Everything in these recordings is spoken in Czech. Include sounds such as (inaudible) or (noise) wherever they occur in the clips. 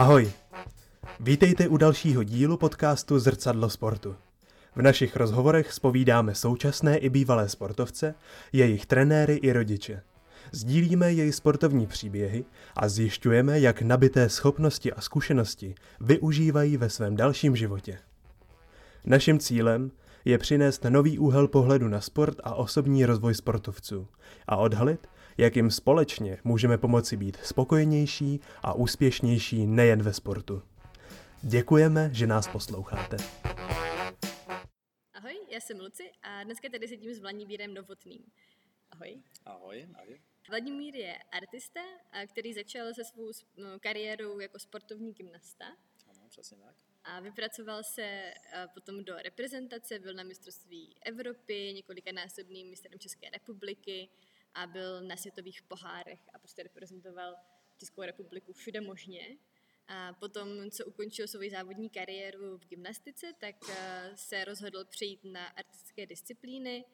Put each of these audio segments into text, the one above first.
Ahoj! Vítejte u dalšího dílu podcastu Zrcadlo sportu. V našich rozhovorech spovídáme současné i bývalé sportovce, jejich trenéry i rodiče. Sdílíme jejich sportovní příběhy a zjišťujeme, jak nabité schopnosti a zkušenosti využívají ve svém dalším životě. Naším cílem je přinést nový úhel pohledu na sport a osobní rozvoj sportovců a odhalit, jak jim společně můžeme pomoci být spokojenější a úspěšnější nejen ve sportu. Děkujeme, že nás posloucháte. Ahoj, já jsem Luci a dneska tady sedím s Vladimírem Novotným. Ahoj. Ahoj, ahoj. Vladimír je artista, který začal se svou kariérou jako sportovní gymnasta. Ano, přesně tak. A vypracoval se potom do reprezentace, byl na mistrovství Evropy, několika násobným mistrem České republiky, a byl na světových pohárech a prostě reprezentoval Českou republiku všude možně. A potom, co ukončil svou závodní kariéru v gymnastice, tak eh, se rozhodl přejít na artistické disciplíny,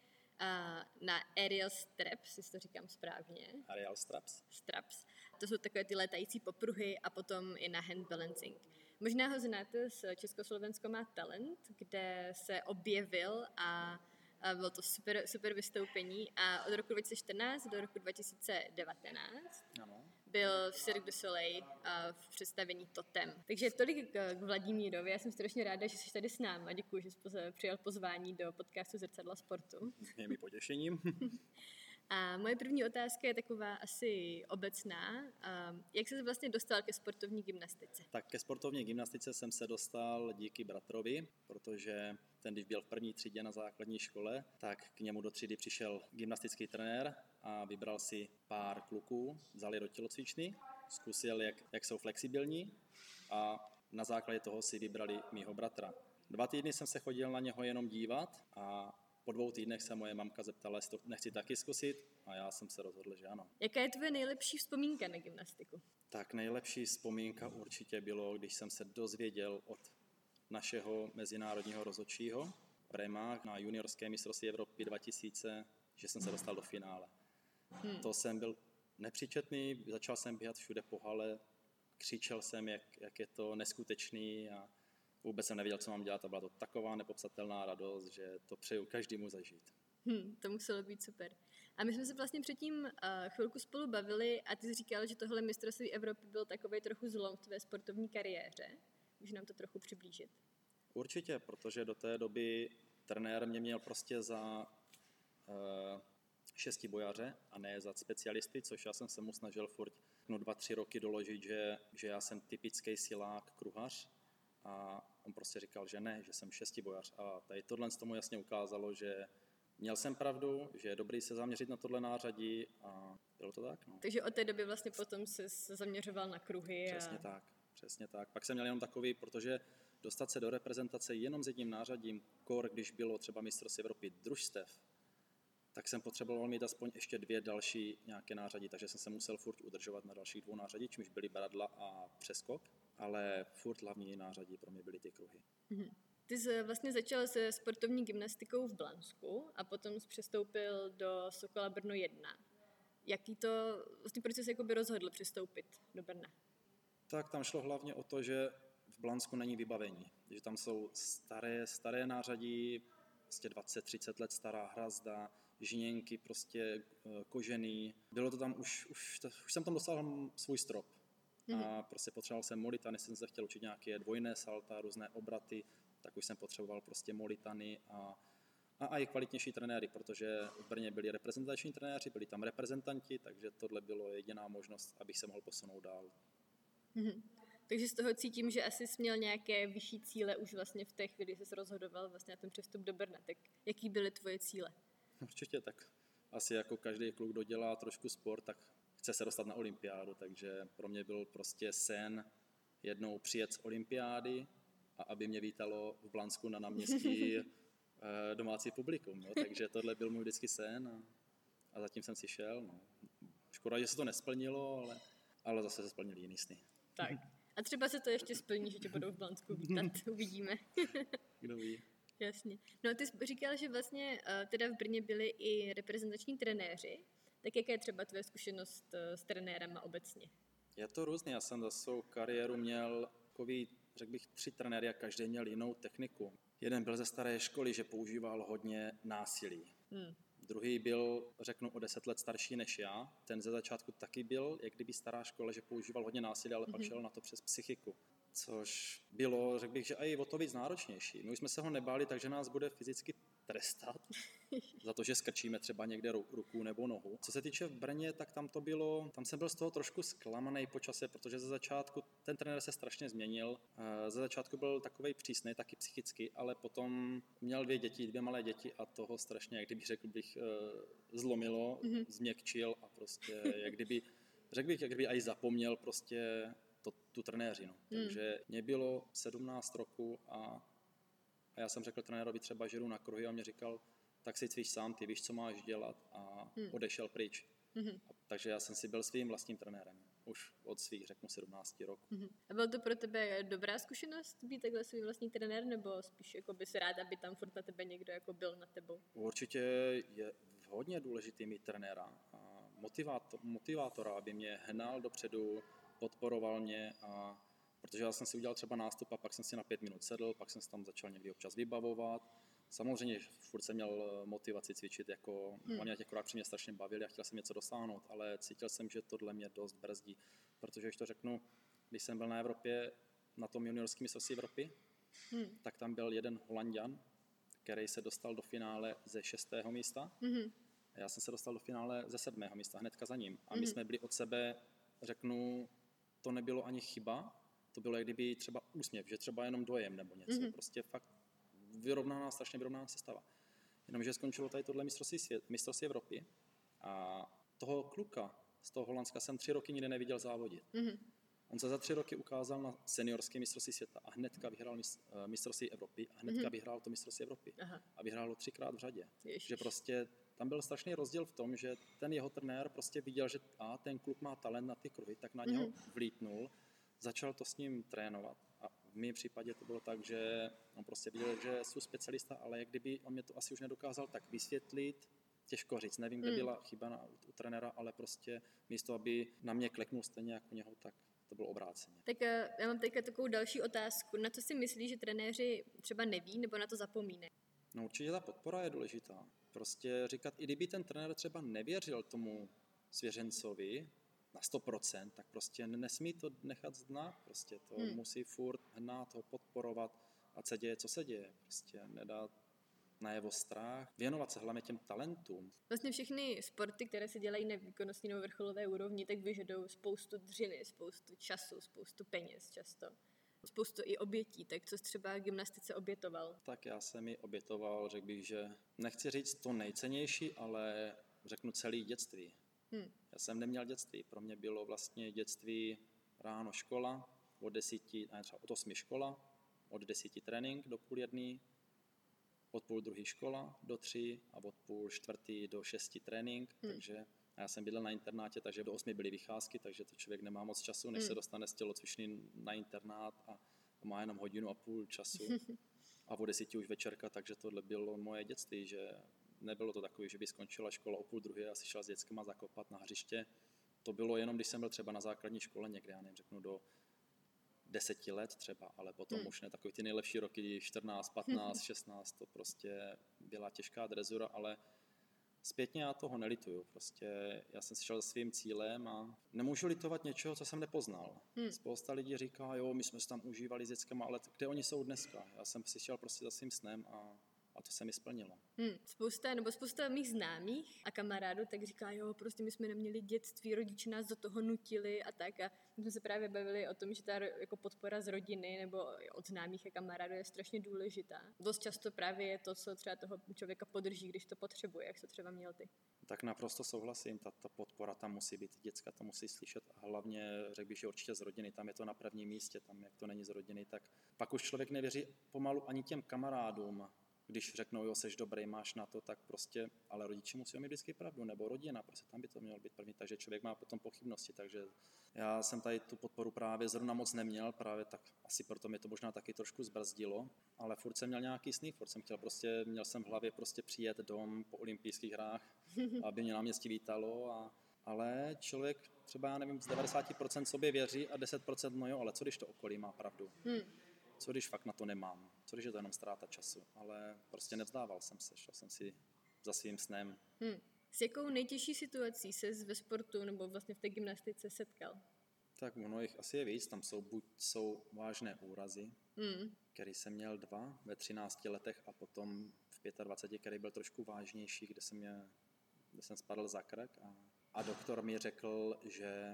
na aerial straps, jestli to říkám správně. Aerial straps. Straps. To jsou takové ty letající popruhy a potom i na hand balancing. Možná ho znáte z Československo má talent, kde se objevil a a bylo to super, super vystoupení a od roku 2014 do roku 2019 ano. byl v Cirque du Soleil v představení Totem. Takže tolik k, k Vladimírovi. Já jsem strašně ráda, že jsi tady s námi a děkuji, že jsi přijal pozvání do podcastu Zrcadla sportu. Je mi potěšením. (laughs) A moje první otázka je taková asi obecná. Jak jsi vlastně dostal ke sportovní gymnastice? Tak ke sportovní gymnastice jsem se dostal díky bratrovi, protože ten, když byl v první třídě na základní škole, tak k němu do třídy přišel gymnastický trenér a vybral si pár kluků, vzali do tělocvičny, zkusil, jak, jak jsou flexibilní a na základě toho si vybrali mýho bratra. Dva týdny jsem se chodil na něho jenom dívat a po dvou týdnech se moje mamka zeptala, jestli to nechci taky zkusit a já jsem se rozhodl, že ano. Jaká je tvoje nejlepší vzpomínka na gymnastiku? Tak nejlepší vzpomínka určitě bylo, když jsem se dozvěděl od našeho mezinárodního rozhodčího Prema na juniorské mistrovství Evropy 2000, že jsem se dostal do finále. Hmm. To jsem byl nepříčetný, začal jsem běhat všude po hale, křičel jsem, jak, jak je to neskutečný a vůbec jsem nevěděl, co mám dělat a byla to taková nepopsatelná radost, že to přeju každému zažít. Hmm, to muselo být super. A my jsme se vlastně předtím uh, chvilku spolu bavili a ty jsi říkal, že tohle mistrovství Evropy byl takový trochu zlom v tvé sportovní kariéře. Může nám to trochu přiblížit? Určitě, protože do té doby trenér mě měl prostě za uh, šesti bojaře a ne za specialisty, což já jsem se mu snažil furt no, dva, tři roky doložit, že, že já jsem typický silák, kruhař a on prostě říkal, že ne, že jsem šestibojař. A tady tohle z tomu jasně ukázalo, že měl jsem pravdu, že je dobrý se zaměřit na tohle nářadí a bylo to tak. No. Takže od té doby vlastně potom se zaměřoval na kruhy. Přesně a... tak, přesně tak. Pak jsem měl jenom takový, protože dostat se do reprezentace jenom s jedním nářadím, kor, když bylo třeba mistrovství Evropy družstev, tak jsem potřeboval mít aspoň ještě dvě další nějaké nářadí, takže jsem se musel furt udržovat na dalších dvou nářadí, čímž byly bradla a přeskok ale furt hlavní nářadí pro mě byly ty kruhy. Mm-hmm. Ty jsi vlastně začal se sportovní gymnastikou v Blansku a potom jsi přestoupil do Sokola Brno 1. Jaký to, vlastně proč jsi jakoby rozhodl přestoupit do Brna? Tak tam šlo hlavně o to, že v Blansku není vybavení. Že tam jsou staré, staré nářadí, prostě 20-30 let stará hrazda, žněnky prostě eh, kožený. Bylo to tam už, už, už jsem tam dostal svůj strop mm-hmm. a prostě potřeboval jsem molitany, jsem se chtěl učit nějaké dvojné salta, různé obraty, tak už jsem potřeboval prostě molitany a, a, a i kvalitnější trenéry, protože v Brně byli reprezentační trenéři, byli tam reprezentanti, takže tohle bylo jediná možnost, abych se mohl posunout dál. Mm-hmm. Takže z toho cítím, že asi jsi měl nějaké vyšší cíle už vlastně v té chvíli, kdy jsi rozhodoval vlastně na ten přestup do Brna. Tak jaký byly tvoje cíle? Určitě tak. Asi jako každý kluk, kdo dělá trošku sport, tak chce se dostat na olympiádu, takže pro mě byl prostě sen jednou přijet z olympiády a aby mě vítalo v Blansku na náměstí (laughs) eh, domácí publikum. No. Takže tohle byl můj vždycky sen a, a zatím jsem si šel. No. Škoda, že se to nesplnilo, ale, ale zase se splnili jiný sny. Tak. A třeba se to ještě splní, že tě budou v Blansku vítat, uvidíme. (laughs) Kdo ví. Jasně. No ty jsi říkal, že vlastně uh, teda v Brně byli i reprezentační trenéři, tak jaká je třeba tvoje zkušenost eh, s trenérem obecně? Je to různý, já jsem za svou kariéru měl takový, řekl bych, tři trenéry a každý měl jinou techniku. Jeden byl ze staré školy, že používal hodně násilí. Hmm. Druhý byl, řeknu, o deset let starší než já. Ten ze začátku taky byl, jak kdyby stará škola, že používal hodně násilí, ale mm-hmm. pak šel na to přes psychiku což bylo, řekl bych, že i o to víc náročnější. My už jsme se ho nebáli, takže nás bude fyzicky trestat (laughs) za to, že skrčíme třeba někde ruku nebo nohu. Co se týče v Brně, tak tam to bylo, tam jsem byl z toho trošku zklamaný po čase, protože ze začátku ten trenér se strašně změnil. Eh, ze začátku byl takový přísný, taky psychicky, ale potom měl dvě děti, dvě malé děti a toho strašně, jak kdyby řekl bych, eh, zlomilo, mm-hmm. změkčil a prostě, jak kdyby, (laughs) řekl bych, jak kdyby i zapomněl prostě to, tu trenéřinu. Hmm. Takže mě bylo 17 roku a, a já jsem řekl trenérovi třeba, že jdu na kruhy a mě říkal, tak si cvič sám, ty víš, co máš dělat a hmm. odešel pryč. Hmm. A, takže já jsem si byl svým vlastním trenérem. Už od svých, řeknu, 17 roků. Hmm. A byl to pro tebe dobrá zkušenost být takhle svůj vlastní trenér, nebo spíš jako bys rád, aby tam furt na tebe někdo jako byl na tebou? Určitě je hodně důležitý mít trenéra a motivátor, motivátora, aby mě hnal dopředu, podporoval mě a protože já jsem si udělal třeba nástup a pak jsem si na pět minut sedl, pak jsem si tam začal někdy občas vybavovat. Samozřejmě furt jsem měl motivaci cvičit, jako hmm. oni akorát při mě strašně bavili a chtěl jsem něco dosáhnout, ale cítil jsem, že tohle mě dost brzdí, protože když to řeknu, když jsem byl na Evropě, na tom juniorském mistrovství Evropy, hmm. tak tam byl jeden Holandian, který se dostal do finále ze šestého místa. Hmm. A já jsem se dostal do finále ze sedmého místa, hnedka za ním. A my hmm. jsme byli od sebe, řeknu, to nebylo ani chyba, to bylo jak kdyby třeba úsměv, že třeba jenom dojem nebo něco. Mm-hmm. Prostě fakt vyrovnaná, strašně vyrovnaná sestava. Jenomže skončilo tady tohle mistrovství, svět, mistrovství Evropy a toho kluka z toho Holandska jsem tři roky nikdy neviděl závodit. Mm-hmm. On se za tři roky ukázal na seniorské mistrovství světa a hnedka vyhrál eh, mistrovství Evropy a hnedka mm-hmm. vyhrál to mistrovství Evropy. Aha. A vyhrál ho třikrát v řadě. Ježiš. Že prostě tam byl strašný rozdíl v tom, že ten jeho trenér prostě viděl, že a ten kluk má talent na ty kruhy, tak na něho mm-hmm. vlítnul, začal to s ním trénovat. V mém případě to bylo tak, že on prostě viděl, že jsou specialista, ale jak kdyby on mě to asi už nedokázal tak vysvětlit, těžko říct, nevím, kde mm. byla chyba na, u, u trenéra, ale prostě místo, aby na mě kleknul stejně jako něho, tak to bylo obráceně. Tak eh, já mám teďka takovou další otázku. Na co si myslíš, že trenéři třeba neví nebo na to zapomínají? No určitě ta podpora je důležitá. Prostě říkat, i kdyby ten trenér třeba nevěřil tomu svěřencovi na 100%, tak prostě nesmí to nechat znát. Prostě to hmm. musí furt hnát ho, podporovat, a se děje, co se děje. Prostě nedát na jeho strach, věnovat se hlavně těm talentům. Vlastně všechny sporty, které se dělají na výkonnostní nebo vrcholové úrovni, tak vyžadují spoustu dřiny, spoustu času, spoustu peněz často spoustu i obětí, tak co jsi třeba gymnastice obětoval? Tak já jsem ji obětoval, řekl bych, že nechci říct to nejcennější, ale řeknu celý dětství. Hmm. Já jsem neměl dětství, pro mě bylo vlastně dětství ráno škola, od desíti, ne, třeba od osmi škola, od desíti trénink do půl jedný, od půl druhý škola do tří a od půl čtvrtý do šesti trénink, hmm. takže a já jsem bydlel na internátě, takže do osmi byly vycházky, takže to člověk nemá moc času, než hmm. se dostane z tělocvičny na internát a má jenom hodinu a půl času. (laughs) a o desíti už večerka, takže tohle bylo moje dětství, že nebylo to takové, že by skončila škola o půl druhé a si šel s dětskama zakopat na hřiště. To bylo jenom, když jsem byl třeba na základní škole někde, já nevím, řeknu do deseti let třeba, ale potom hmm. už ne takový ty nejlepší roky, 14, 15, 16, to prostě byla těžká drezura, ale Zpětně já toho nelituju, prostě já jsem si šel svým cílem a nemůžu litovat něčeho, co jsem nepoznal. Hmm. Spousta lidí říká, jo, my jsme se tam užívali s dětskama, ale kde oni jsou dneska? Já jsem si šel prostě za svým snem a to se mi splnilo. Hmm, spousta, nebo spousta mých známých a kamarádů tak říká, jo, prostě my jsme neměli dětství, rodiče nás do toho nutili a tak. A my jsme se právě bavili o tom, že ta jako podpora z rodiny nebo od známých a kamarádů je strašně důležitá. Dost často právě je to, co třeba toho člověka podrží, když to potřebuje, jak to třeba měl ty. Tak naprosto souhlasím, ta, ta podpora tam musí být, děcka to musí slyšet a hlavně řekl bych, že určitě z rodiny, tam je to na prvním místě, tam jak to není z rodiny, tak pak už člověk nevěří pomalu ani těm kamarádům, když řeknou, jo, seš dobrý, máš na to, tak prostě, ale rodiče musí mít vždycky pravdu, nebo rodina, prostě tam by to mělo být první, takže člověk má potom pochybnosti, takže já jsem tady tu podporu právě zrovna moc neměl, právě tak asi proto mi to možná taky trošku zbrzdilo, ale furt jsem měl nějaký sny, furt jsem chtěl prostě, měl jsem v hlavě prostě přijet dom po olympijských hrách, (laughs) aby mě na městě vítalo a ale člověk třeba, já nevím, z 90% sobě věří a 10% no jo, ale co když to okolí má pravdu? Hmm. Co když fakt na to nemám? Co když je to jenom ztráta času? Ale prostě nevzdával jsem se, šel jsem si za svým snem. Hmm. S jakou nejtěžší situací se ve sportu nebo vlastně v té gymnastice setkal? Tak ono jich asi je víc, tam jsou buď jsou vážné úrazy, Hmm. který jsem měl dva ve 13 letech a potom v 25, který byl trošku vážnější, kde jsem, mě, kde jsem spadl za krk a, a doktor mi řekl, že,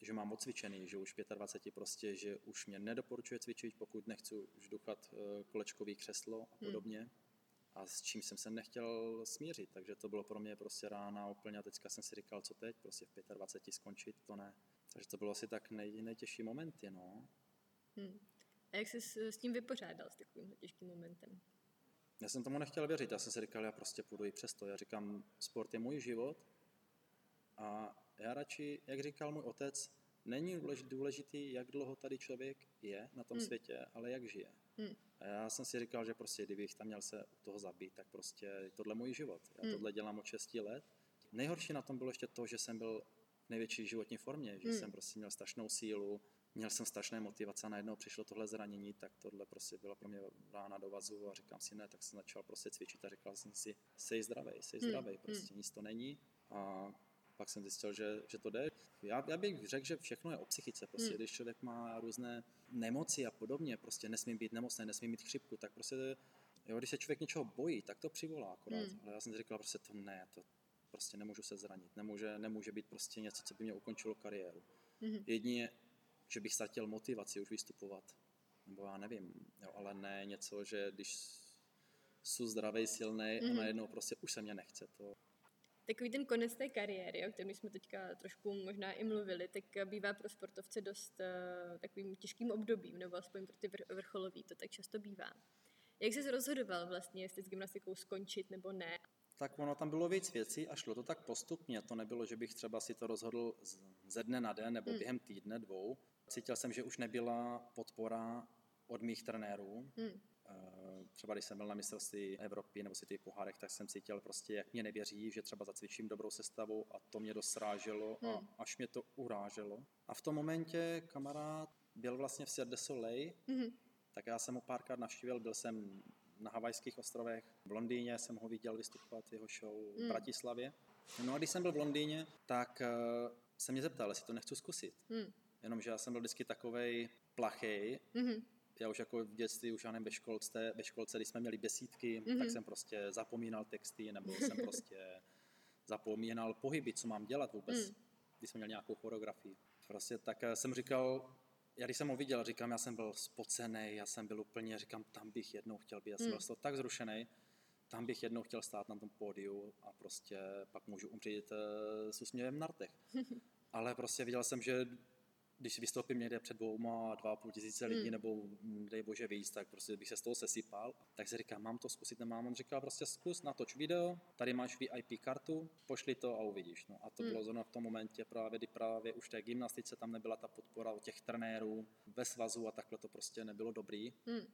že mám odcvičený, že už v 25 prostě, že už mě nedoporučuje cvičit, pokud nechci už duchat eh, kolečkový křeslo a podobně. A s čím jsem se nechtěl smířit, takže to bylo pro mě prostě rána úplně a teďka jsem si říkal, co teď, prostě v 25 skončit, to ne. Takže to bylo asi tak nej, nejtěžší momenty, no. Hmm. A jak jsi s, s tím vypořádal s takovým těžkým momentem? Já jsem tomu nechtěl věřit, já jsem si říkal, já prostě půjdu i přesto. Já říkám, sport je můj život a já radši, jak říkal můj otec, není důlež- důležitý, jak dlouho tady člověk je na tom Hmm. světě, ale jak žije. Hmm. A já jsem si říkal, že prostě, kdybych tam měl se u toho zabít, tak prostě je tohle můj život. Já Hmm. tohle dělám od 6 let. Nejhorší na tom bylo ještě to, že jsem byl v největší životní formě, že Hmm. jsem prostě měl strašnou sílu, měl jsem strašné motivace a najednou přišlo tohle zranění, tak tohle prostě bylo pro mě rána do vazu a říkám si ne, tak jsem začal prostě cvičit a říkal jsem si, sej zdravej, sej Hmm, zdravej, prostě nic to není. A pak jsem zjistil, že, že to jde. Já, já bych řekl, že všechno je o psychice. Prostě, Hmm. když člověk má různé nemoci a podobně, prostě nesmí být nemocný, nesmí mít chřipku, tak prostě, jo, když se člověk něčeho bojí, tak to přivolá akorát. Hmm. Ale já jsem si říkal, prostě to ne, to prostě nemůžu se zranit. Nemůže, nemůže být prostě něco, co by mě ukončilo kariéru. Mhm. Jedině, že bych ztratil motivaci už vystupovat. Nebo já nevím, jo, ale ne něco, že když jsou zdravý, silný Mhm. a najednou prostě už se mě nechce. To, Takový ten konec té kariéry, o kterém jsme teďka trošku možná i mluvili, tak bývá pro sportovce dost uh, takovým těžkým obdobím, nebo aspoň pro ty vr- vrcholový, to tak často bývá. Jak jsi rozhodoval vlastně, jestli s gymnastikou skončit nebo ne? tak ono tam bylo víc věcí a šlo to tak postupně. To nebylo, že bych třeba si to rozhodl z- ze dne na den nebo Hmm. během týdne, dvou. Cítil jsem, že už nebyla podpora od mých trenérů. Hmm. Eh, Třeba když jsem byl na mistrovství Evropy nebo světových pohárek, tak jsem cítil prostě, jak mě nevěří, že třeba zacvičím dobrou sestavu a to mě dost sráželo a Hmm. až mě to uráželo. A v tom momentě kamarád byl vlastně v Cirque du Soleil, Mhm. tak já jsem ho párkrát navštívil, byl jsem na Havajských ostrovech, v Londýně jsem ho viděl vystupovat jeho show v Mm. Bratislavě. No a když jsem byl v Londýně, tak uh, se mě zeptal, jestli to nechci zkusit. Hmm. Jenomže já jsem byl vždycky takovej plachej, Mhm. Já už jako v dětství, už já nevím, ve školce, ve školce, když jsme měli besídky, Mhm. tak jsem prostě zapomínal texty, nebo jsem prostě zapomínal pohyby, co mám dělat vůbec, Mm. když jsem měl nějakou choreografii. Prostě tak eh, jsem říkal, já když jsem ho viděl, říkám, já jsem byl spocený, já jsem byl úplně, říkám, tam bych jednou chtěl být, já jsem Mm. byl z toho tak zrušený, tam bych jednou chtěl stát na tom pódiu a prostě pak můžu umřít eh, s úsměvem na rtech. (laughs) Ale prostě viděl jsem, že když vystoupím někde před dvouma, dva a půl tisíce lidí, Hmm. nebo mm, dej bože víc, tak prostě bych se z toho sesypal. Tak si říkám, mám to zkusit, nemám. On říkal prostě zkus, natoč video, tady máš VIP kartu, pošli to a uvidíš. No a to Hmm. bylo zrovna v tom momentě právě, kdy právě už té gymnastice tam nebyla ta podpora od těch trenérů ve svazu a takhle to prostě nebylo dobrý Hmm.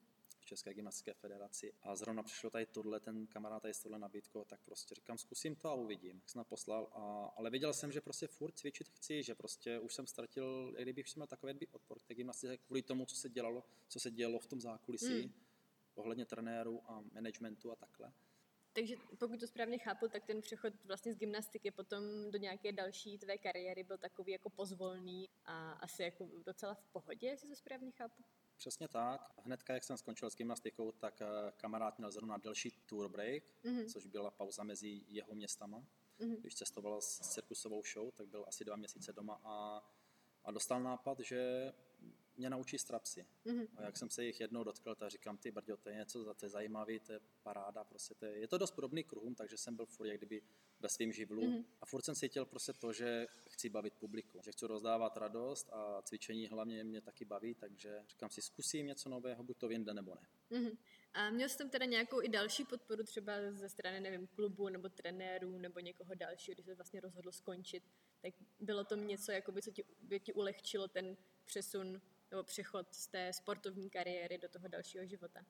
České gymnastické federaci. A zrovna přišlo tady tohle, ten kamarád tady s tohle nabídkou, tak prostě říkám, zkusím to a uvidím. Jak jsem naposlal, a, ale viděl jsem, že prostě furt cvičit chci, že prostě už jsem ztratil, kdybych jsem měl takový by odpor k té gymnastice kvůli tomu, co se dělalo, co se dělo v tom zákulisí, Mm. ohledně trenérů a managementu a takhle. Takže pokud to správně chápu, tak ten přechod vlastně z gymnastiky potom do nějaké další tvé kariéry byl takový jako pozvolný a asi jako docela v pohodě, jestli to správně chápu. Přesně tak. Hnedka, jak jsem skončil s gymnastikou, tak eh, kamarád měl zrovna delší tour break, Mhm. což byla pauza mezi jeho městama. Mhm. Když cestoval s cirkusovou show, tak byl asi dva měsíce doma a, a dostal nápad, že mě naučí strapsy. Mhm. A jak jsem se jich jednou dotkl, tak říkám, ty brďo, to je něco, za to je zajímavý, to je paráda, prostě to je, je to dost podobný kruhům, takže jsem byl furt jak kdyby ve svém živlu Mhm. a furt jsem cítil prostě to, že chci bavit publiku, že chci rozdávat radost a cvičení hlavně mě taky baví, takže říkám si, zkusím něco nového, buď to vyjde nebo ne. Mhm. A měl jsi tam teda nějakou i další podporu třeba ze strany, nevím, klubu nebo trenérů nebo někoho dalšího, když se vlastně rozhodl skončit, tak bylo to něco, jakoby, co ti, by ti ulehčilo ten přesun nebo přechod z té sportovní kariéry do toho dalšího života.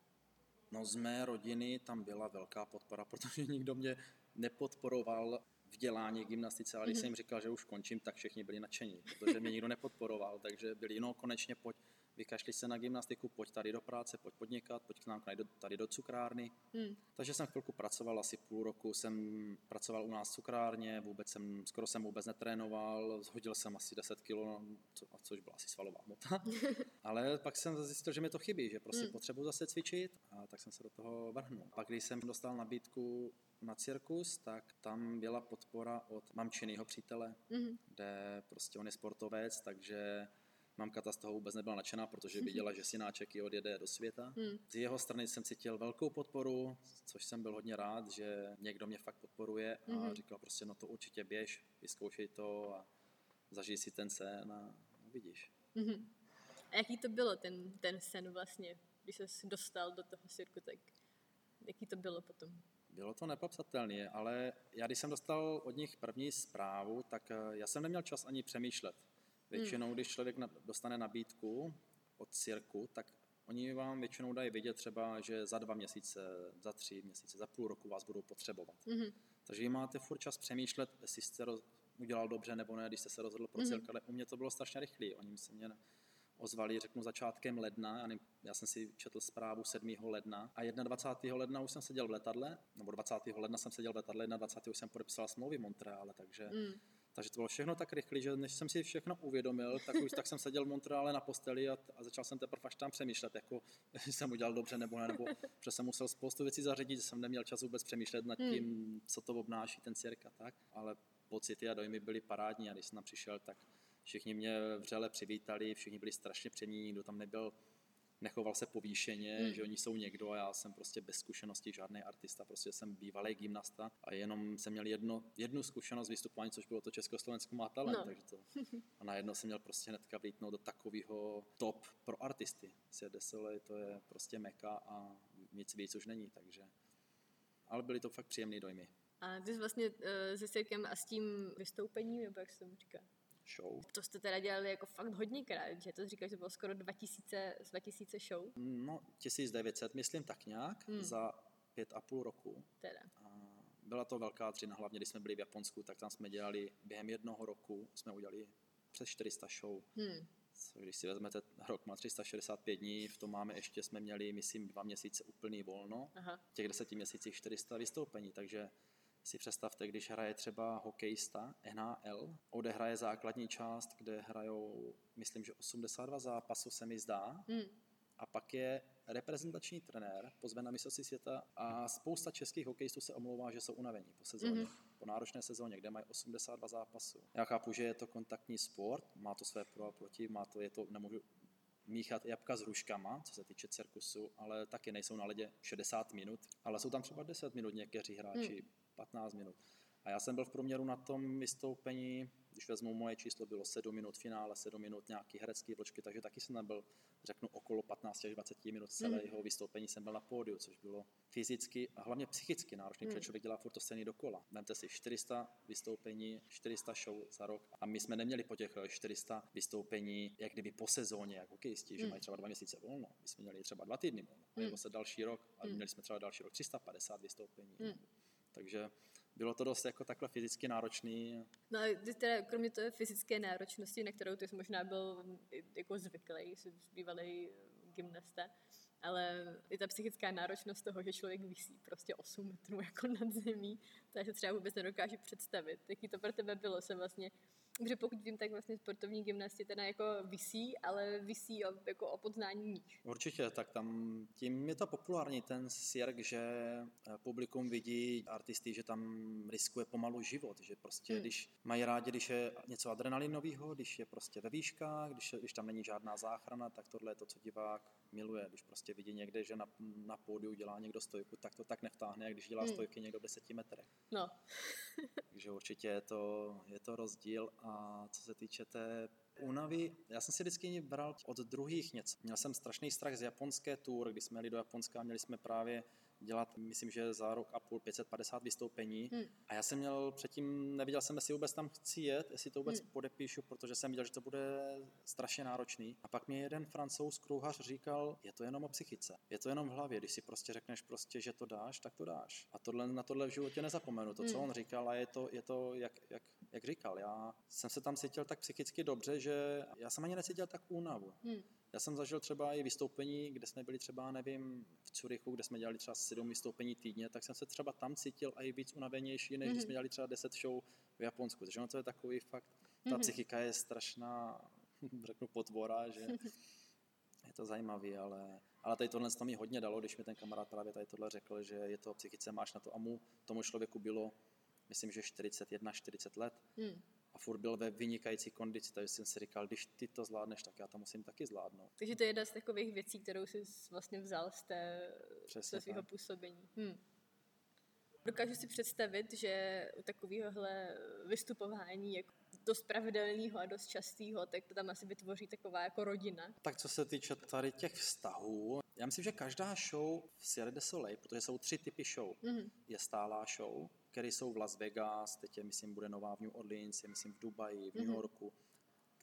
No z mé rodiny tam byla velká podpora, (laughs) protože nikdo mě nepodporoval vzdělání gymnastice, ale když jsem jim říkal, že už končím, tak všichni byli nadšení, protože mě nikdo nepodporoval, takže byli, no konečně pojď, vykašli se na gymnastiku, pojď tady do práce, pojď podnikat, pojď k nám tady do cukrárny. Hmm. Takže jsem chvilku pracoval, asi půl roku jsem pracoval u nás v cukrárně, vůbec jsem, skoro jsem vůbec netrénoval, zhodil jsem asi 10 kg, co, což byla asi svalová hmota. (laughs) Ale pak jsem zjistil, že mi to chybí, že prostě hmm. potřebuji zase cvičit a tak jsem se do toho vrhnul. Pak když jsem dostal nabídku na cirkus, tak tam byla podpora od mamčiného přítele, mm-hmm. kde prostě on je sportovec, takže Mamka ta z toho vůbec nebyla nadšená, protože (laughs) viděla, že synáček ji odjede do světa. Hmm. Z jeho strany jsem cítil velkou podporu, což jsem byl hodně rád, že někdo mě fakt podporuje a hmm. říkal prostě, no to určitě běž, vyzkoušej to a zažij si ten sen a uvidíš. Hmm. A jaký to bylo, ten, ten sen vlastně, když jsi dostal do toho cirku, tak jaký to bylo potom? Bylo to nepopsatelné, ale já když jsem dostal od nich první zprávu, tak eh, já jsem neměl čas ani přemýšlet. Většinou, hmm. když člověk dostane nabídku od cirku, tak oni vám většinou dají vědět třeba, že za dva měsíce, za tři měsíce, za půl roku vás budou potřebovat. Hmm. Takže vy máte furt čas přemýšlet, jestli jste roz, udělal dobře nebo ne, když jste se rozhodl pro hmm. cirk, ale u mě to bylo strašně rychlé. Oni se mě ozvali, řeknu, začátkem ledna. Já, já jsem si četl zprávu 7. ledna a 21. ledna už jsem seděl v letadle, nebo 20. ledna jsem seděl v letadle, 21. už jsem podepsal smlouvy v Montreale, takže mm. Takže to bylo všechno tak rychle, že než jsem si všechno uvědomil, tak už tak jsem seděl v Montreale na posteli a, a začal jsem teprve až tam přemýšlet, jako (laughs) jestli jsem udělal dobře nebo ne, nebo že jsem musel spoustu věcí zařídit, že jsem neměl čas vůbec přemýšlet nad hmm. tím, hmm. co to obnáší ten cirk a tak, ale pocity a dojmy byly parádní a když jsem tam přišel, tak všichni mě vřele přivítali, všichni byli strašně přemíní, kdo tam nebyl nechoval se povýšeně, hmm. že oni jsou někdo a já jsem prostě bez zkušenosti, žádný artista, prostě jsem bývalý gymnasta a jenom jsem měl jedno, jednu zkušenost vystupování, což bylo to Československo má talent, no. takže to, a najednou jsem měl prostě hnedka vlítnout do takového top pro artisty. Siedesole to je prostě meka a nic víc už není, takže ale byly to fakt příjemné dojmy. A ty jsi vlastně uh, se Sirkem a s tím vystoupením, nebo jak se tomu říká? Show. To jste teda dělali jako fakt hodněkrát, že to říkáš, že bylo skoro 2000, 2000 show? No, 1900, myslím tak nějak, hmm. za pět a půl roku. Teda. A byla to velká dřina, hlavně když jsme byli v Japonsku, tak tam jsme dělali během jednoho roku, jsme udělali přes 400 show. Hmm. Když si vezmete, rok má 365 dní, v tom máme ještě, jsme měli, myslím, dva měsíce úplný volno, Aha. v těch deseti měsících 400 vystoupení, takže si představte, když hraje třeba hokejista NHL, odehraje základní část, kde hrajou, myslím, že 82 zápasů se mi zdá, hmm. a pak je reprezentační trenér, pozve na mistrovství světa a spousta českých hokejistů se omlouvá, že jsou unavení po sezóně, mm-hmm. po náročné sezóně, kde mají 82 zápasů. Já chápu, že je to kontaktní sport, má to své pro a proti, má to, je to, nemůžu míchat jabka s hruškama, co se týče cirkusu, ale taky nejsou na ledě 60 minut, ale jsou tam třeba 10 minut někteří hráči. Hmm 15 minut. A já jsem byl v průměru na tom vystoupení, když vezmu moje číslo, bylo 7 minut finále, 7 minut nějaký herecký vločky, takže taky jsem tam byl, řeknu, okolo 15 až 20 minut celého mm. vystoupení jsem byl na pódiu, což bylo fyzicky a hlavně psychicky náročné, mm. protože člověk dělá furt to scény dokola. Vemte si 400 vystoupení, 400 show za rok a my jsme neměli po těch 400 vystoupení, jak kdyby po sezóně, jako hokejisti, mm. že mají třeba dva měsíce volno. My jsme měli třeba dva týdny volno, mm. nebo se další rok a mm. měli jsme třeba další rok 350 vystoupení. Mm. Takže bylo to dost jako takhle fyzicky náročný. No a teda kromě té fyzické náročnosti, na kterou ty jsi možná byl jako zvyklý, jsi bývalý gymnasta, ale i ta psychická náročnost toho, že člověk vysí prostě 8 metrů jako nad zemí, takže třeba vůbec nedokážu představit. Jaký to pro tebe bylo se vlastně Protože pokud vím, tak vlastně sportovní gymnasti teda jako visí, ale visí o, jako o podznání níž. Určitě, tak tam tím je to populární ten sirk, že eh, publikum vidí artisty, že tam riskuje pomalu život, že prostě hmm. když mají rádi, když je něco adrenalinového, když je prostě ve výškách, když, když tam není žádná záchrana, tak tohle je to, co divák miluje. Když prostě vidí někde, že na, na pódiu dělá někdo stojku, tak to tak nevtáhne, jak když dělá hmm. stojky někdo v deseti metrech. No. (laughs) Takže určitě je to, je to rozdíl a co se týče té únavy, já jsem si vždycky bral od druhých něco. Měl jsem strašný strach z japonské tour, když jsme jeli do Japonska, měli jsme právě dělat, myslím, že za rok a půl 550 vystoupení. Hmm. A já jsem měl předtím, neviděl jsem, jestli vůbec tam chci jet, jestli to vůbec hmm. podepíšu, protože jsem viděl, že to bude strašně náročný. A pak mi jeden francouz krouhař říkal, je to jenom o psychice, je to jenom v hlavě, když si prostě řekneš prostě, že to dáš, tak to dáš. A tohle, na tohle v životě nezapomenu, to, co hmm. on říkal, a je to, je to jak, jak, jak říkal. Já jsem se tam cítil tak psychicky dobře, že já jsem ani necítil tak únavu. Hmm. Já jsem zažil třeba i vystoupení, kde jsme byli třeba, nevím, v Curychu, kde jsme dělali třeba sedm vystoupení týdně, tak jsem se třeba tam cítil i víc unavenější, než mm-hmm. když jsme dělali třeba deset show v Japonsku. Takže ono to je takový fakt, ta mm-hmm. psychika je strašná, (laughs) řeknu, potvora, že (laughs) je to zajímavý, ale, ale tady tohle to mi hodně dalo, když mi ten kamarád právě tady tohle řekl, že je to psychice, máš na to a mu, tomu člověku bylo, myslím, že 41, 40 let. Mm a furt byl ve vynikající kondici, takže jsem si říkal, když ty to zvládneš, tak já to musím taky zvládnout. Takže to je jedna z takových věcí, kterou jsi vlastně vzal z té, ze svého působení. Hmm. Dokážu si představit, že u takovéhohle vystupování jako dost pravidelného a dost častého, tak to tam asi vytvoří taková jako rodina. Tak co se týče tady těch vztahů, já myslím, že každá show v Sierra de Soleil, protože jsou tři typy show, mm-hmm. je stálá show, které jsou v Las Vegas, teď je, myslím, bude nová v New Orleans, je, myslím, v Dubaji, v New mm-hmm. Yorku,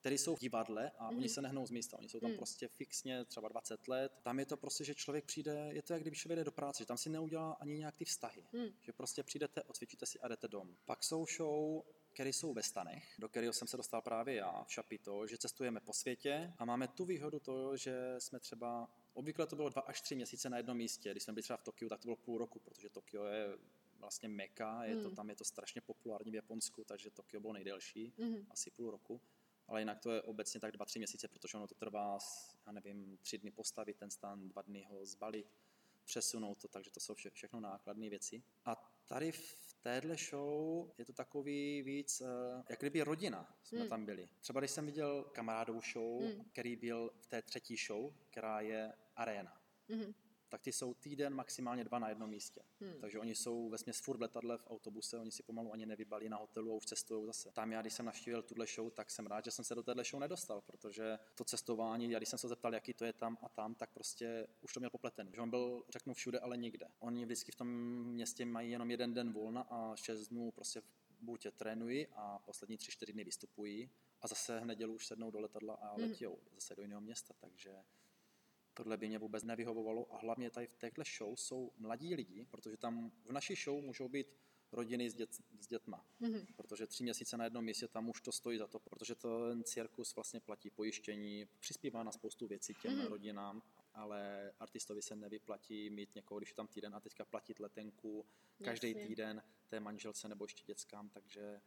které jsou v divadle a mm-hmm. oni se nehnou z místa, oni jsou tam mm. prostě fixně třeba 20 let. Tam je to prostě, že člověk přijde, je to jak kdyby člověk jde do práce, že tam si neudělá ani nějak ty vztahy, mm. že prostě přijdete, odcvičíte si a jdete dom. Pak jsou show, které jsou ve stanech, do kterého jsem se dostal právě já v Šapito, že cestujeme po světě a máme tu výhodu to, že jsme třeba Obvykle to bylo dva až tři měsíce na jednom místě. Když jsme byli třeba v Tokiu, tak to bylo půl roku, protože Tokio je vlastně meka, je to, hmm. tam je to strašně populární v Japonsku, takže Tokio bylo nejdelší, mm. asi půl roku. Ale jinak to je obecně tak dva, tři měsíce, protože ono to trvá, já nevím, tři dny postavit ten stan, dva dny ho zbalit, přesunout to, takže to jsou vše, všechno nákladné věci. A tady v téhle show je to takový víc, eh, jak kdyby rodina jsme mm. tam byli. Třeba když jsem viděl kamarádovou show, mm. který byl v té třetí show, která je Arena. Mm tak ty jsou týden, maximálně dva na jednom místě. Hmm. Takže oni jsou ve směs furt v letadle, v autobuse, oni si pomalu ani nevybalí na hotelu a už cestují zase. Tam já, když jsem navštívil tuhle show, tak jsem rád, že jsem se do téhle show nedostal, protože to cestování, já když jsem se zeptal, jaký to je tam a tam, tak prostě už to měl popletený. Že on byl, řeknu, všude, ale nikde. Oni vždycky v tom městě mají jenom jeden den volna a šest dnů prostě buď trénují a poslední tři, čtyři dny vystupují a zase v nedělu už sednou do letadla a hmm. letějou zase do jiného města, takže Tohle by mě vůbec nevyhovovalo a hlavně tady v téhle show jsou mladí lidi, protože tam v naší show můžou být rodiny s, dět, s dětma. Mm-hmm. Protože tři měsíce na jednom místě tam už to stojí za to, protože to, ten cirkus vlastně platí pojištění, přispívá na spoustu věcí těm mm-hmm. rodinám, ale artistovi se nevyplatí mít někoho, když je tam týden a teďka platit letenku každý týden té manželce nebo ještě dětskám, takže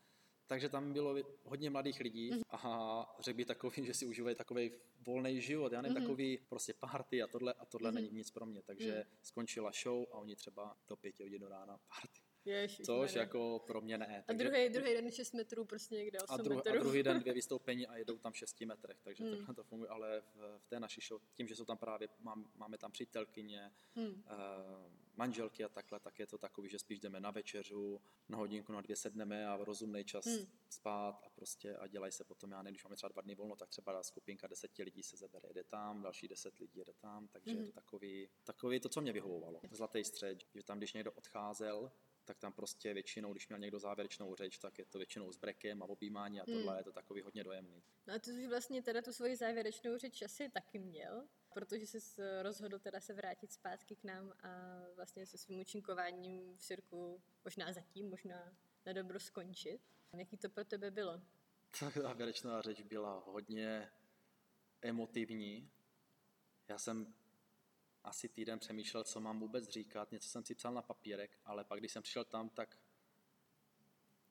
takže tam bylo hodně mladých lidí mm. a řekl bych takový, že si užívají takový volný život, já nevím, mm. takový prostě party a tohle a tohle mm. není nic pro mě, takže mm. skončila show a oni třeba do pěti hodin do rána party. Ježiš, Což jako pro mě ne. A druhý, druhý den 6 metrů prostě někde 8 a, dru, metrů. a druhý den dvě (laughs) vystoupení a jedou tam v 6 metrech, takže hmm. takhle to funguje, ale v, v té naší show, tím, že jsou tam právě, mám, máme tam přítelkyně, hmm. uh, manželky a takhle, tak je to takový, že spíš jdeme na večeřu, na hodinku, na dvě sedneme a v rozumný čas hmm. spát a prostě a dělají se potom, já nevím, když máme třeba dva dny volno, tak třeba skupinka deseti lidí se zebere, jede tam, další deset lidí jede tam, takže hmm. je to takový, takový to, co mě vyhovovalo. Zlatý střed, že tam, když někdo odcházel, tak tam prostě většinou, když měl někdo závěrečnou řeč, tak je to většinou s brekem a objímání a tohle hmm. je to takový hodně dojemný. No a ty už vlastně teda tu svoji závěrečnou řeč asi taky měl, protože jsi rozhodl teda se vrátit zpátky k nám a vlastně se svým účinkováním v cirku možná zatím, možná na dobro skončit. Jaký to pro tebe bylo? Tak závěrečná řeč byla hodně emotivní. Já jsem asi týden přemýšlel, co mám vůbec říkat, něco jsem si psal na papírek, ale pak, když jsem přišel tam, tak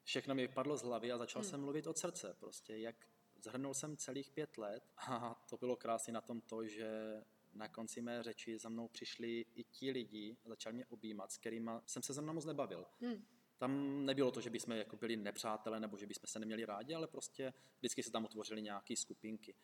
všechno mi vypadlo z hlavy a začal hmm. jsem mluvit od srdce. Prostě jak zhrnul jsem celých pět let a (laughs) to bylo krásné na tom to, že na konci mé řeči za mnou přišli i ti lidi a začali mě objímat, s kterými jsem se zrovna moc nebavil. Hmm. Tam nebylo to, že bychom jako byli nepřátelé nebo že bychom se neměli rádi, ale prostě vždycky se tam utvořily nějaké skupinky.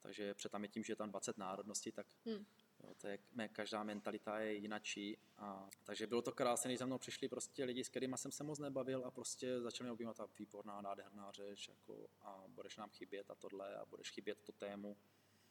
Takže před tam je tím, že je tam 20 národností, tak hmm. Jo, to je, každá mentalita je jinačí. A, takže bylo to krásné, když za mnou přišli prostě lidi, s kterými jsem se moc nebavil a prostě začali mě objímat ta výborná, nádherná řeč jako, a budeš nám chybět a tohle a budeš chybět to tému.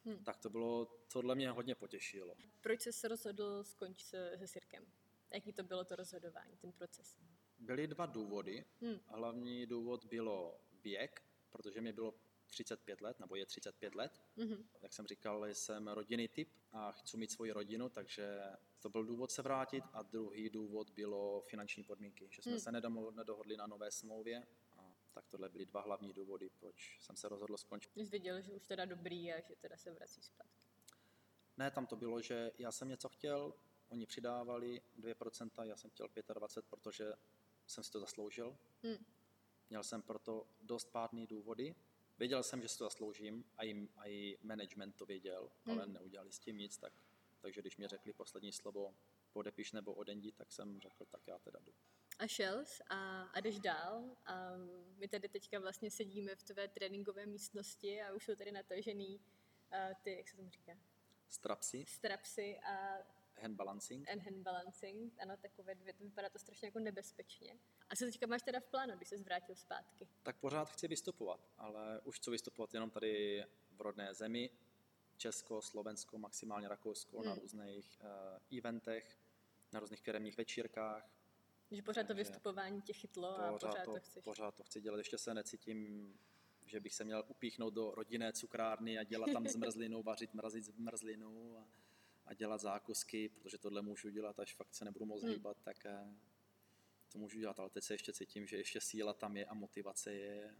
Hmm. Tak to bylo, tohle mě hodně potěšilo. Proč jsi se rozhodl skončit se, se Sirkem? jaký to bylo to rozhodování, ten proces? Byly dva důvody. Hmm. Hlavní důvod bylo věk, protože mi bylo 35 let, nebo je 35 let. Mm-hmm. Jak jsem říkal, jsem rodinný typ a chci mít svoji rodinu, takže to byl důvod se vrátit. A druhý důvod bylo finanční podmínky, že jsme Hmm. se nedohodli na nové smlouvě. A tak tohle byly dva hlavní důvody, proč jsem se rozhodl skončit. Jsi věděl, že už teda dobrý a že teda se vrací zpátky. Ne, tam to bylo, že já jsem něco chtěl, oni přidávali 2%, já jsem chtěl 25%, protože jsem si to zasloužil. Hmm. Měl jsem proto dost pádný důvody. Věděl jsem, že si to zasloužím, a i, a i management to věděl, Hmm. ale neudělali s tím nic, tak, takže když mě řekli poslední slovo podepiš nebo odendi, tak jsem řekl, tak já teda jdu. A šel a, a jdeš dál a my tady teďka vlastně sedíme v tvé tréninkové místnosti a už jsou tady natažený uh, ty, jak se tomu říká, Strapsy, strapsy a hand balancing. and hand balancing, ano, takové dvě, to vypadá to strašně jako nebezpečně. A co teďka máš teda v plánu, když se vrátil zpátky? Tak pořád chci vystupovat, ale už chci vystupovat jenom tady v rodné zemi, Česko, Slovensko, maximálně Rakousko, na Hmm. různých uh, eventech, na různých firmních večírkách. Že pořád to vystupování tě chytlo a pořád to chceš. pořád to chci dělat. Ještě se necítím, že bych se měl upíchnout do rodinné cukrárny a dělat tam (laughs) zmrzlinu, vařit mrazit zmrzlinu a, a dělat zákusky, protože tohle můžu dělat, až fakt se nebudu moc Hmm. hýbat, tak eh, to můžu dělat. Ale teď se ještě cítím, že ještě síla tam je a motivace je,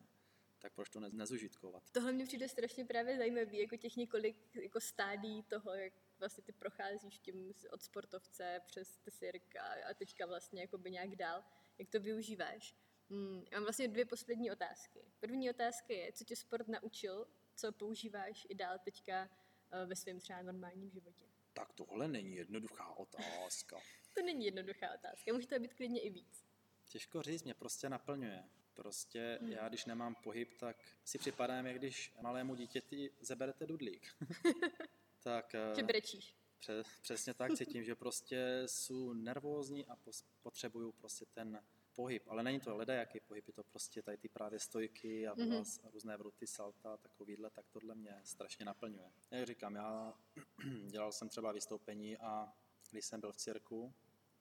tak proč to ne- nezužitkovat? Tohle mě přijde strašně právě zajímavý, jako těch několik jako stádí toho, jak vlastně ty procházíš tím od sportovce přes cirk a, a teďka vlastně jakoby nějak dál, jak to využíváš. Hmm, mám vlastně dvě poslední otázky. První otázka je, co tě sport naučil, co používáš i dál teďka eh, ve svém třeba normálním životě. Tak tohle není jednoduchá otázka. To není jednoduchá otázka, může to být klidně i víc. Těžko říct, mě prostě naplňuje. Prostě Hmm. já, když nemám pohyb, tak si připadám, jak když malému dítěti zeberete dudlík. (laughs) tak eh, Že brečíš. pře- přesně tak cítím, že prostě jsou nervózní a potřebuju prostě ten pohyb. Ale není to ledajaký pohyb, je to prostě tady ty právě stojky a Mhm. mm-hmm. různé vruty, salta, takovýhle, tak tohle mě strašně naplňuje. Jak říkám, já (clears throat) dělal jsem třeba vystoupení a když jsem byl v cirku,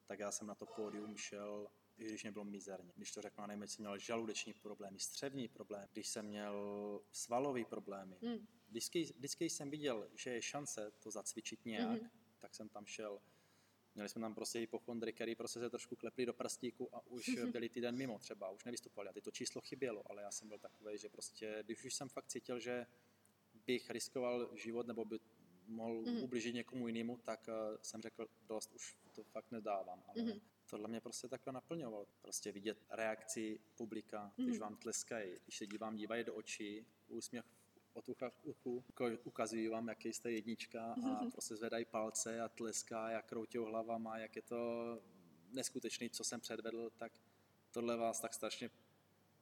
tak já jsem na to pódium šel, i když mě bylo mizerně. Když to řeknu, nevím, jestli měl žaludeční problémy, střevní problémy, když jsem měl svalové problémy. Hmm. Vždycky, vždycky jsem viděl, že je šance to zacvičit nějak, Mhm. tak jsem tam šel. Měli jsme tam prostě hypochondry, který prostě se trošku klepli do prstíku a už (laughs) byli týden mimo třeba, už nevystupovali. A ty to číslo chybělo, ale já jsem byl takový, že prostě, když už jsem fakt cítil, že bych riskoval život nebo by mohl Mhm. ublížit někomu jinému, tak uh, jsem řekl, dost, už to fakt nedávám. Ale Mhm. tohle mě prostě takhle naplňovalo. Prostě vidět reakci publika, když Mhm. vám tleskají, když se dívám, dívají do očí, úsměv od ucha k uchu, uko- ukazují vám, jaký jste jednička a prostě zvedají palce a tleská, jak kroutějí hlavama, jak je to neskutečný, co jsem předvedl, tak tohle vás tak strašně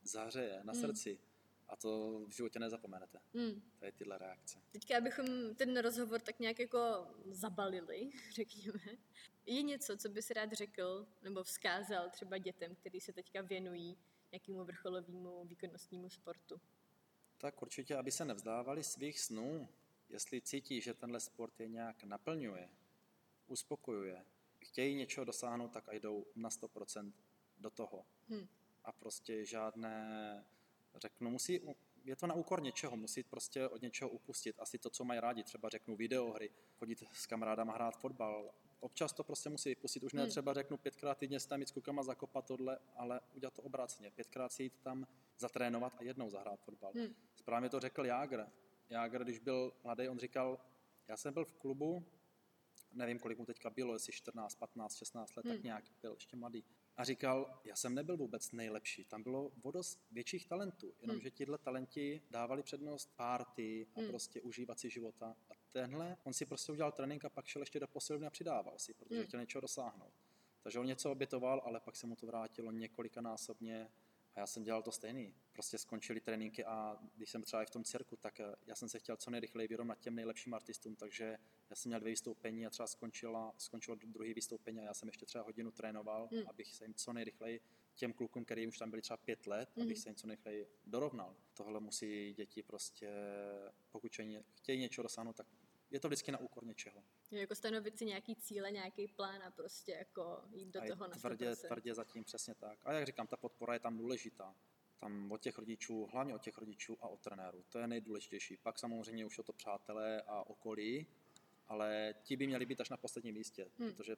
zahřeje na Mm. srdci a to v životě nezapomenete, Hmm. tady tyhle reakce. Teďka, abychom ten rozhovor tak nějak jako zabalili, (laughs) řekněme. Je něco, co bys rád řekl nebo vzkázal třeba dětem, kteří se teďka věnují nějakému vrcholovému výkonnostnímu sportu? Tak určitě, aby se nevzdávali svých snů, jestli cítí, že tenhle sport je nějak naplňuje, uspokojuje, chtějí něčeho dosáhnout, tak a jdou na 100% do toho. Hm. A prostě žádné, řeknu, musí, je to na úkor něčeho, musí prostě od něčeho upustit. Asi to, co mají rádi, třeba řeknu videohry, chodit s kamarádama hrát fotbal. Občas to prostě musí vypustit. Už ne Hmm. třeba řeknu pětkrát týdně s tam jít s klukama zakopat tohle, ale udělat to obráceně. Pětkrát si jít tam zatrénovat a jednou zahrát fotbal. Hmm. Správně to řekl Jágr. Jágr, když byl mladý, on říkal, já jsem byl v klubu, nevím, kolik mu teďka bylo, jestli 14, 15, 16 let, Hmm. tak nějak byl ještě mladý. A říkal, já jsem nebyl vůbec nejlepší, tam bylo vodost větších talentů, jenomže Hmm. tihle talenti dávali přednost párty a Hmm. prostě užívat si života. A tenhle, on si prostě udělal trénink a pak šel ještě do posilovny a přidával si, protože Hmm. chtěl něčeho dosáhnout. Takže on něco obětoval, ale pak se mu to vrátilo několikanásobně a já jsem dělal to stejný. Prostě skončily tréninky a když jsem třeba i v tom cirku, tak eh, já jsem se chtěl co nejrychleji vyrovnat těm nejlepším artistům, takže já jsem měl dvě vystoupení a třeba skončila, skončilo druhé vystoupení a já jsem ještě třeba hodinu trénoval, Hmm. abych se jim co nejrychleji těm klukům, který už tam byli třeba pět let, Mhm. abych se jim co nejrychleji dorovnal. Tohle musí děti prostě, pokud chtějí něco dosáhnout, tak je to vždycky na úkor něčeho. Je jako stanovit si nějaký cíle, nějaký plán a prostě jako jít do a toho na tvrdě, tvrdě zatím přesně tak. A jak říkám, ta podpora je tam důležitá. Tam od těch rodičů, hlavně od těch rodičů a od trenérů. To je nejdůležitější. Pak samozřejmě už o to přátelé a okolí, ale ti by měli být až na posledním místě, hmm. protože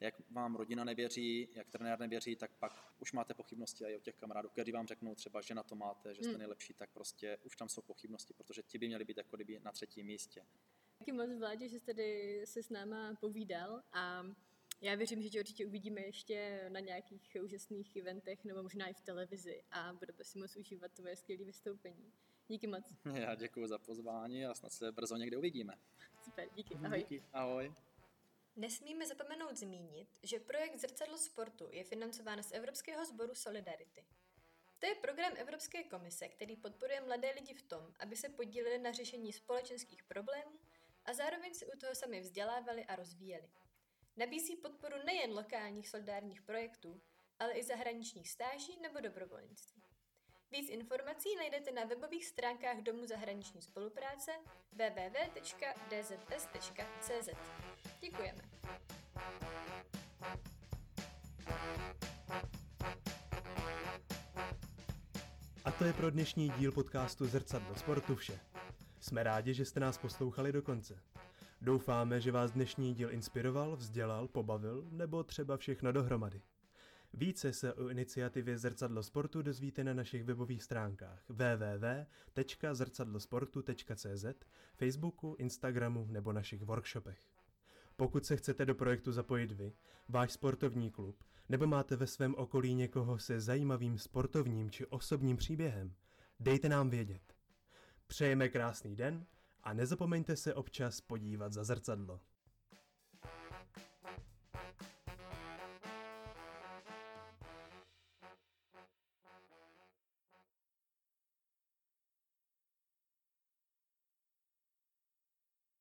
jak vám rodina nevěří, jak trenér nevěří, tak pak už máte pochybnosti i od těch kamarádů, kteří vám řeknou třeba, že na to máte, že jste hmm. nejlepší, tak prostě už tam jsou pochybnosti, protože ti by měli být jako kdyby na třetím místě. Díky moc vládě, že jste tady se s náma povídal a já věřím, že tě určitě uvidíme ještě na nějakých úžasných eventech nebo možná i v televizi a budeme si moc užívat tvoje skvělé vystoupení. Díky moc. (laughs) Já děkuji za pozvání a snad se brzo někde uvidíme. Super, díky. Ahoj. Díky. Ahoj. Nesmíme zapomenout zmínit, že projekt Zrcadlo sportu je financován z Evropského sboru Solidarity. To je program Evropské komise, který podporuje mladé lidi v tom, aby se podíleli na řešení společenských problémů a zároveň se u toho sami vzdělávali a rozvíjeli. Nabízí podporu nejen lokálních solidárních projektů, ale i zahraničních stáží nebo dobrovolnictví. Víc informací najdete na webových stránkách Domu zahraniční spolupráce www.dzs.cz. Děkujeme. A to je pro dnešní díl podcastu Zrcadlo sportu vše. Jsme rádi, že jste nás poslouchali do konce. Doufáme, že vás dnešní díl inspiroval, vzdělal, pobavil nebo třeba všechno dohromady. Více se o iniciativě Zrcadlo sportu dozvíte na našich webových stránkách www.zrcadlosportu.cz, Facebooku, Instagramu nebo našich workshopech. Pokud se chcete do projektu zapojit vy, váš sportovní klub, nebo máte ve svém okolí někoho se zajímavým sportovním či osobním příběhem, dejte nám vědět. Přejeme krásný den a nezapomeňte se občas podívat za zrcadlo.